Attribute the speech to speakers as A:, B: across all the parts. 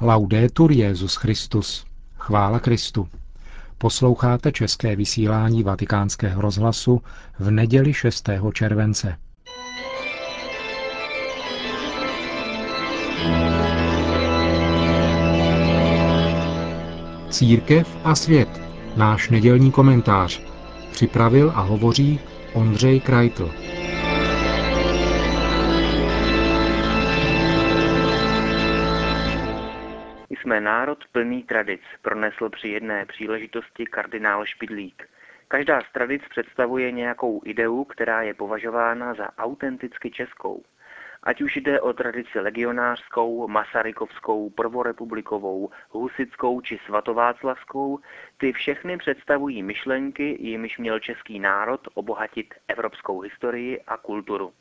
A: Laudetur Jezus Christus. Chvála Kristu. Posloucháte české vysílání Vatikánského rozhlasu v neděli 6. července. Církev a svět. Náš nedělní komentář. Připravil a hovoří Ondřej Krajtl.
B: Jsme národ plný tradic, pronesl při jedné příležitosti kardinál Špidlík. Každá z tradic představuje nějakou ideu, která je považována za autenticky českou. Ať už jde o tradici legionářskou, masarykovskou, prvorepublikovou, husickou či svatováclavskou, ty všechny představují myšlenky, jimiž měl český národ obohatit evropskou historii a kulturu.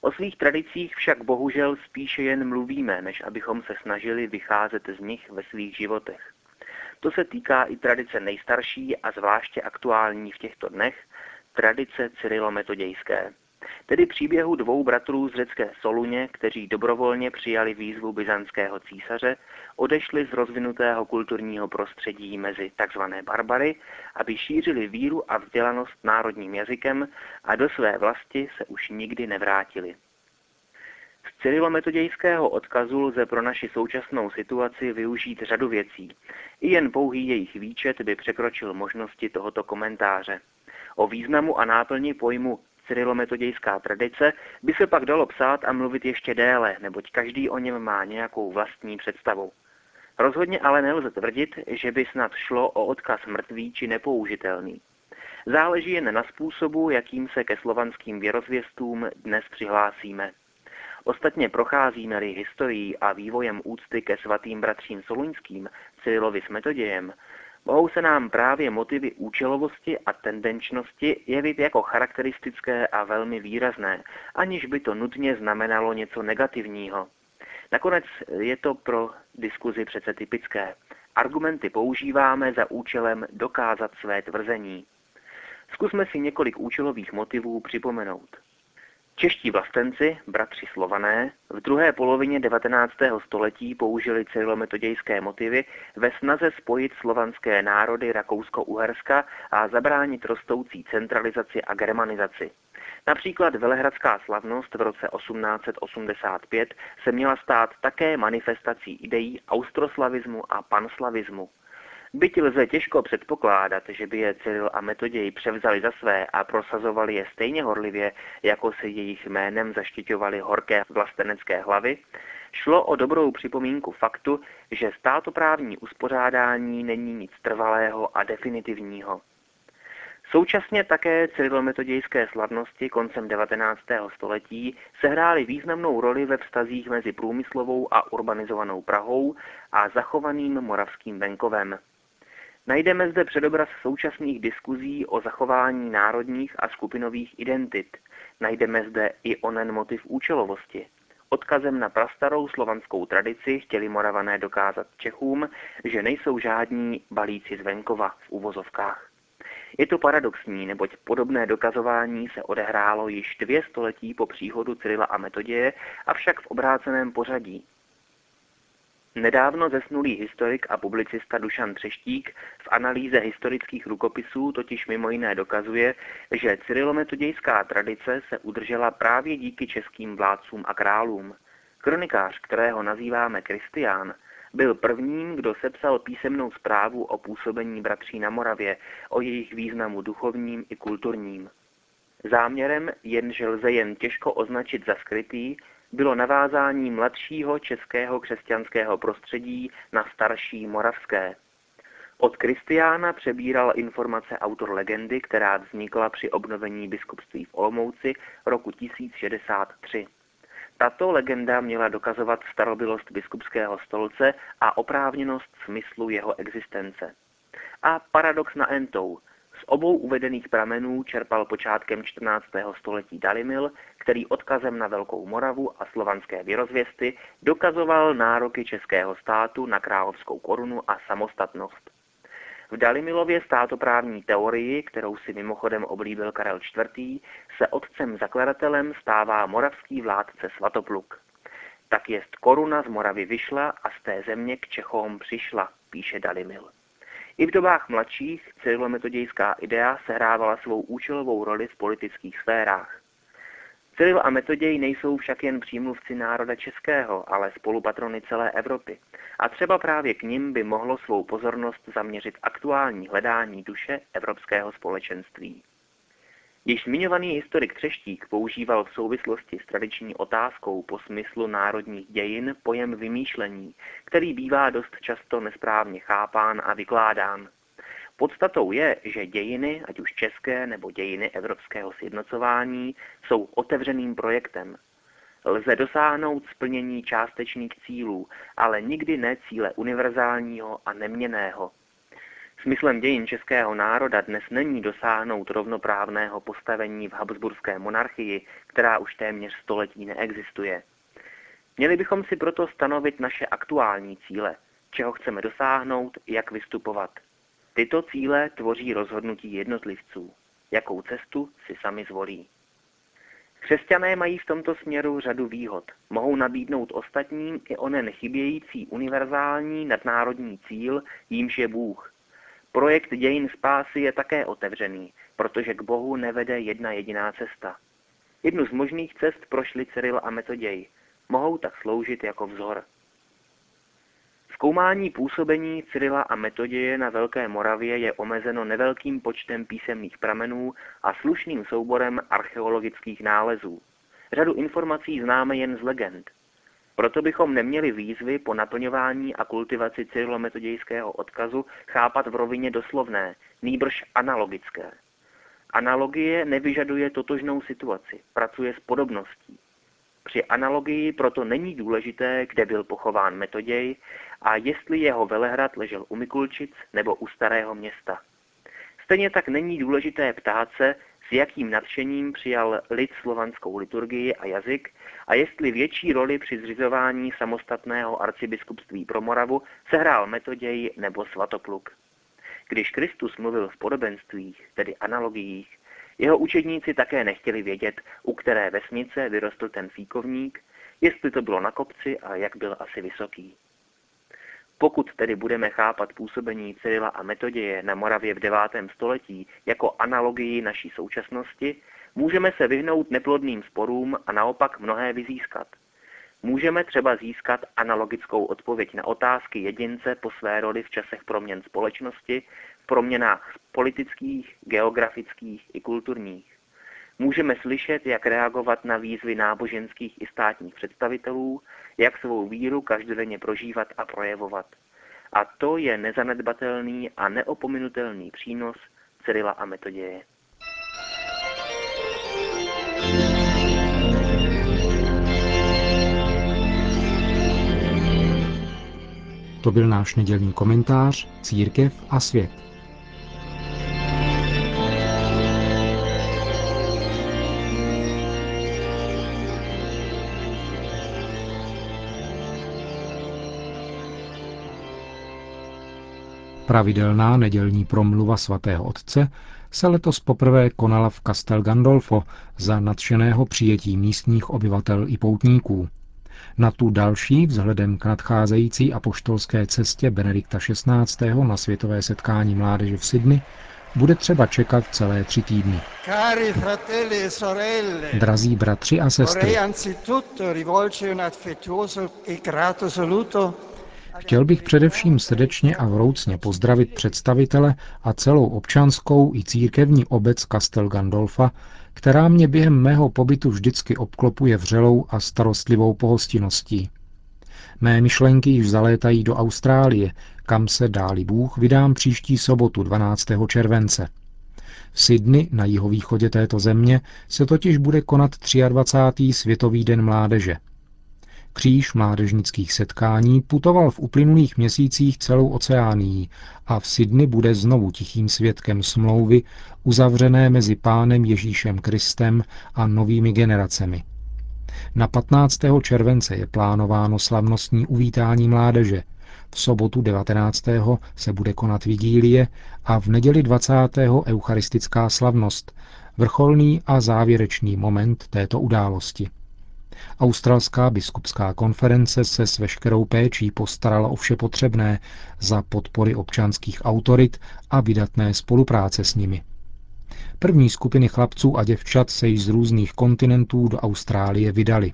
B: O svých tradicích však bohužel spíše jen mluvíme, než abychom se snažili vycházet z nich ve svých životech. To se týká i tradice nejstarší a zvláště aktuální v těchto dnech, tradice cyrilometodějské. Tedy příběhu dvou bratrů z řecké Soluně, kteří dobrovolně přijali výzvu byzantského císaře, odešli z rozvinutého kulturního prostředí mezi tzv. barbary, aby šířili víru a vzdělanost národním jazykem a do své vlasti se už nikdy nevrátili. Z cyrylometodějského odkazu lze pro naši současnou situaci využít řadu věcí. I jen pouhý jejich výčet by překročil možnosti tohoto komentáře. O významu a náplni pojmu cyrylometodějská tradice, by se pak dalo psát a mluvit ještě déle, neboť každý o něm má nějakou vlastní představu. Rozhodně ale nelze tvrdit, že by snad šlo o odkaz mrtvý či nepoužitelný. Záleží jen na způsobu, jakým se ke slovanským věrozvěstům dnes přihlásíme. Ostatně procházíme-li historií a vývojem úcty ke svatým bratřím Soluňským, Cyrilovi s Metodějem, mohou se nám právě motivy účelovosti a tendenčnosti jevit jako charakteristické a velmi výrazné, aniž by to nutně znamenalo něco negativního. Nakonec je to pro diskuzi přece typické. Argumenty používáme za účelem dokázat své tvrzení. Zkusme si několik účelových motivů připomenout. Čeští vlastenci, bratři Slované, v druhé polovině 19. století použili cyrilometodějské motivy ve snaze spojit slovanské národy Rakousko-Uherska a zabránit rostoucí centralizaci a germanizaci. Například Velehradská slavnost v roce 1885 se měla stát také manifestací ideí austroslavismu a panslavismu. Byť lze těžko předpokládat, že by je Cyril a Metoděj převzali za své a prosazovali je stejně horlivě, jako se jejich jménem zaštiťovali horké vlastenecké hlavy, šlo o dobrou připomínku faktu, že státoprávní uspořádání není nic trvalého a definitivního. Současně také cyrilometodějské slavnosti koncem 19. století sehrály významnou roli ve vztazích mezi průmyslovou a urbanizovanou Prahou a zachovaným moravským venkovem. Najdeme zde předobraz současných diskuzí o zachování národních a skupinových identit. Najdeme zde i onen motiv účelovosti. Odkazem na prastarou slovanskou tradici chtěli moravané dokázat Čechům, že nejsou žádní balíci z venkova v uvozovkách. Je to paradoxní, neboť podobné dokazování se odehrálo již dvě století po příhodu Cyrila a Metoděje, avšak v obráceném pořadí. Nedávno zesnulý historik a publicista Dušan Třeštík v analýze historických rukopisů totiž mimo jiné dokazuje, že cyrylometodějská tradice se udržela právě díky českým vládcům a králům. Kronikář, kterého nazýváme Kristián, byl prvním, kdo sepsal písemnou zprávu o působení bratří na Moravě, o jejich významu duchovním i kulturním. Záměrem, jenže lze jen těžko označit za skrytý, bylo navázání mladšího českého křesťanského prostředí na starší moravské. Od Kristiána přebíral informace autor legendy, která vznikla při obnovení biskupství v Olomouci roku 1063. Tato legenda měla dokazovat starobilost biskupského stolce a oprávněnost smyslu jeho existence. A paradox na entou – obou uvedených pramenů čerpal počátkem 14. století Dalimil, který odkazem na Velkou Moravu a slovanské věrozvěsty dokazoval nároky českého státu na královskou korunu a samostatnost. V Dalimilově státoprávní teorii, kterou si mimochodem oblíbil Karel IV., se otcem zakladatelem stává moravský vládce Svatopluk. Tak jest koruna z Moravy vyšla a z té země k Čechům přišla, píše Dalimil. I v dobách mladších cyrilometodějská idea sehrávala svou účelovou roli v politických sférách. Cyril a Metoděj nejsou však jen přímluvci národa českého, ale spolupatrony celé Evropy. A třeba právě k nim by mohlo svou pozornost zaměřit aktuální hledání duše evropského společenství. Již zmiňovaný historik Třeštík používal v souvislosti s tradiční otázkou po smyslu národních dějin pojem vymýšlení, který bývá dost často nesprávně chápán a vykládán. Podstatou je, že dějiny, ať už české nebo dějiny evropského sjednocování, jsou otevřeným projektem. Lze dosáhnout splnění částečných cílů, ale nikdy ne cíle univerzálního a neměného, Smyslem dějin českého národa dnes není dosáhnout rovnoprávného postavení v Habsburské monarchii, která už téměř století neexistuje. Měli bychom si proto stanovit naše aktuální cíle, čeho chceme dosáhnout, jak vystupovat. Tyto cíle tvoří rozhodnutí jednotlivců, jakou cestu si sami zvolí. Křesťané mají v tomto směru řadu výhod. Mohou nabídnout ostatním i onen chybějící univerzální nadnárodní cíl, jímž je Bůh, Projekt dějin spásy je také otevřený, protože k Bohu nevede jedna jediná cesta. Jednu z možných cest prošli Cyril a Metoděj. Mohou tak sloužit jako vzor. Zkoumání působení Cyrila a Metoděje na Velké Moravě je omezeno nevelkým počtem písemných pramenů a slušným souborem archeologických nálezů. Řadu informací známe jen z legend. Proto bychom neměli výzvy po naplňování a kultivaci cyrilometodějského odkazu chápat v rovině doslovné, nýbrž analogické. Analogie nevyžaduje totožnou situaci, pracuje s podobností. Při analogii proto není důležité, kde byl pochován Metoděj a jestli jeho velehrad ležel u Mikulčic nebo u Starého města. Stejně tak není důležité ptát se, s jakým nadšením přijal lid slovanskou liturgii a jazyk a jestli větší roli při zřizování samostatného arcibiskupství pro Moravu sehrál Metoděj nebo Svatopluk. Když Kristus mluvil v podobenstvích, tedy analogiích, jeho učedníci také nechtěli vědět, u které vesnice vyrostl ten fíkovník, jestli to bylo na kopci a jak byl asi vysoký. Pokud tedy budeme chápat působení Cyrila a Metoděje na Moravě v 9. století jako analogii naší současnosti, můžeme se vyhnout neplodným sporům a naopak mnohé vyzískat. Můžeme třeba získat analogickou odpověď na otázky jedince po své roli v časech proměn společnosti, v proměnách politických, geografických i kulturních. Můžeme slyšet, jak reagovat na výzvy náboženských i státních představitelů, jak svou víru každodenně prožívat a projevovat. A to je nezanedbatelný a neopominutelný přínos Cyrila a Metoděje.
A: To byl náš nedělní komentář Církev a svět. Pravidelná nedělní promluva svatého otce se letos poprvé konala v Castel Gandolfo za nadšeného přijetí místních obyvatel i poutníků. Na tu další vzhledem k nadcházející apoštolské cestě Benedikta XVI. na světové setkání mládeže v Sydney bude třeba čekat celé tři týdny. E Drazí bratři a sestry, Chtěl bych především srdečně a vroucně pozdravit představitele a celou občanskou i církevní obec Castel Gandolfa, která mě během mého pobytu vždycky obklopuje vřelou a starostlivou pohostinností. Mé myšlenky již zalétají do Austrálie, kam se dáli Bůh vydám příští sobotu 12. července. V Sydney na jihovýchodě této země se totiž bude konat 23. Světový den mládeže – Kříž mládežnických setkání putoval v uplynulých měsících celou oceánií a v Sydney bude znovu tichým svědkem smlouvy uzavřené mezi pánem Ježíšem Kristem a novými generacemi. Na 15. července je plánováno slavnostní uvítání mládeže, v sobotu 19. se bude konat vigílie a v neděli 20. eucharistická slavnost, vrcholný a závěrečný moment této události. Australská biskupská konference se s veškerou péčí postarala o vše potřebné za podpory občanských autorit a vydatné spolupráce s nimi. První skupiny chlapců a děvčat se již z různých kontinentů do Austrálie vydali.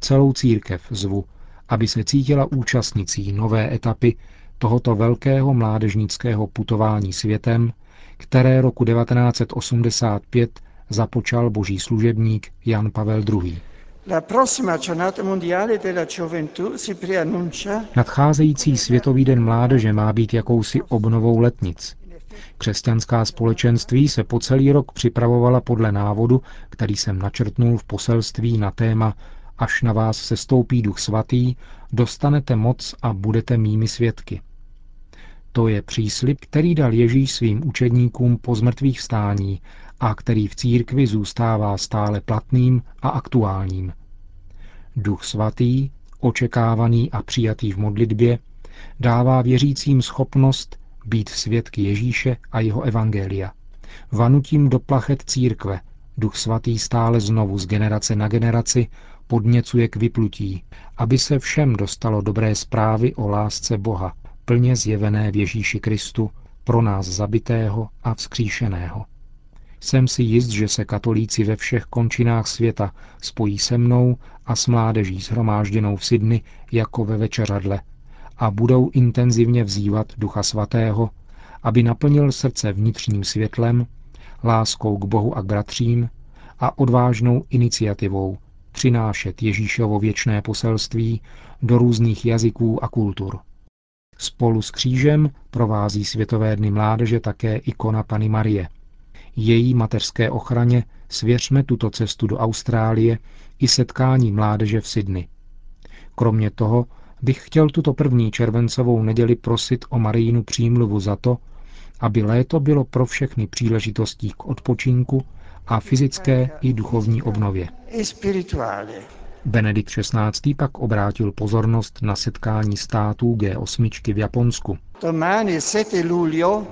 A: Celou církev zvu, aby se cítila účastnicí nové etapy tohoto velkého mládežnického putování světem, které roku 1985 započal boží služebník Jan Pavel II. Nadcházející Světový den mládeže má být jakousi obnovou letnic. Křesťanská společenství se po celý rok připravovala podle návodu, který jsem načrtnul v poselství na téma Až na vás se stoupí duch svatý, dostanete moc a budete mými svědky. To je příslip, který dal Ježíš svým učedníkům po zmrtvých vstání a který v církvi zůstává stále platným a aktuálním. Duch svatý, očekávaný a přijatý v modlitbě, dává věřícím schopnost být svědky Ježíše a jeho evangelia. Vanutím do plachet církve Duch svatý stále znovu z generace na generaci podněcuje k vyplutí, aby se všem dostalo dobré zprávy o lásce Boha, plně zjevené v Ježíši Kristu, pro nás zabitého a vzkříšeného. Jsem si jist, že se katolíci ve všech končinách světa spojí se mnou a s mládeží shromážděnou v Sydney jako ve večeřadle a budou intenzivně vzývat Ducha Svatého, aby naplnil srdce vnitřním světlem, láskou k Bohu a bratřím a odvážnou iniciativou přinášet Ježíšovo věčné poselství do různých jazyků a kultur. Spolu s křížem provází Světové dny mládeže také ikona Pany Marie. Její mateřské ochraně svěřme tuto cestu do Austrálie i setkání mládeže v Sydney. Kromě toho bych chtěl tuto první červencovou neděli prosit o Marijinu přímluvu za to, aby léto bylo pro všechny příležitostí k odpočinku a fyzické i duchovní obnově. Benedikt XVI. pak obrátil pozornost na setkání států G8 v Japonsku.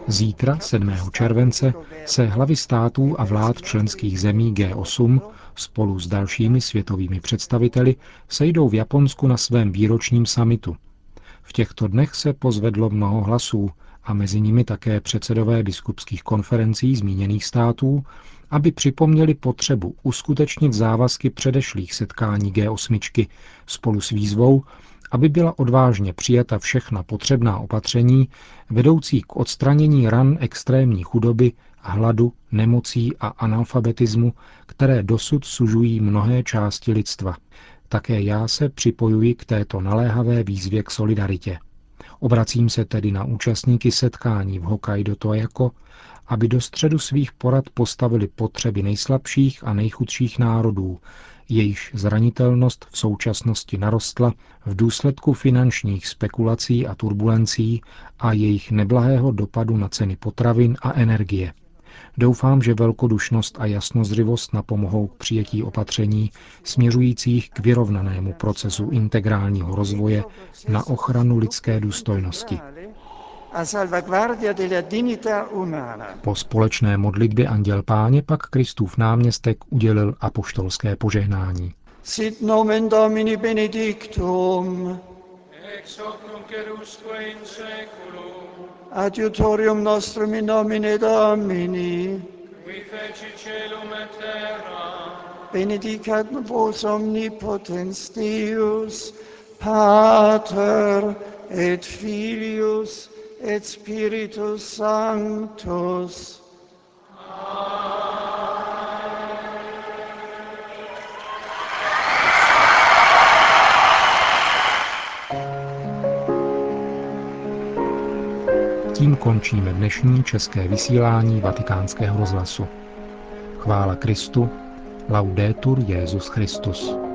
A: Zítra, 7. července, se hlavy států a vlád členských zemí G8 spolu s dalšími světovými představiteli sejdou v Japonsku na svém výročním samitu. V těchto dnech se pozvedlo mnoho hlasů a mezi nimi také předsedové biskupských konferencí zmíněných států, aby připomněli potřebu uskutečnit závazky předešlých setkání G8 spolu s výzvou, aby byla odvážně přijata všechna potřebná opatření vedoucí k odstranění ran extrémní chudoby, hladu, nemocí a analfabetismu, které dosud sužují mnohé části lidstva. Také já se připojuji k této naléhavé výzvě k solidaritě. Obracím se tedy na účastníky setkání v Hokkaido Toyako, aby do středu svých porad postavili potřeby nejslabších a nejchudších národů, jejichž zranitelnost v současnosti narostla v důsledku finančních spekulací a turbulencí a jejich neblahého dopadu na ceny potravin a energie. Doufám, že velkodušnost a jasnozřivost napomohou k přijetí opatření směřujících k vyrovnanému procesu integrálního rozvoje na ochranu lidské důstojnosti. Po společné modlitbě Anděl Páně pak Kristův náměstek udělil apoštolské požehnání. Sit nomen Domini benedictum. Ex hoc nunc in seculum. Adiutorium nostrum in nomine Domini. Qui feci celum et terra. Benedicat vos omnipotens Deus, Pater et Filius et Spiritus Sanctus. Tím končíme dnešní české vysílání vatikánského rozhlasu. Chvála Kristu, laudetur Jezus Christus.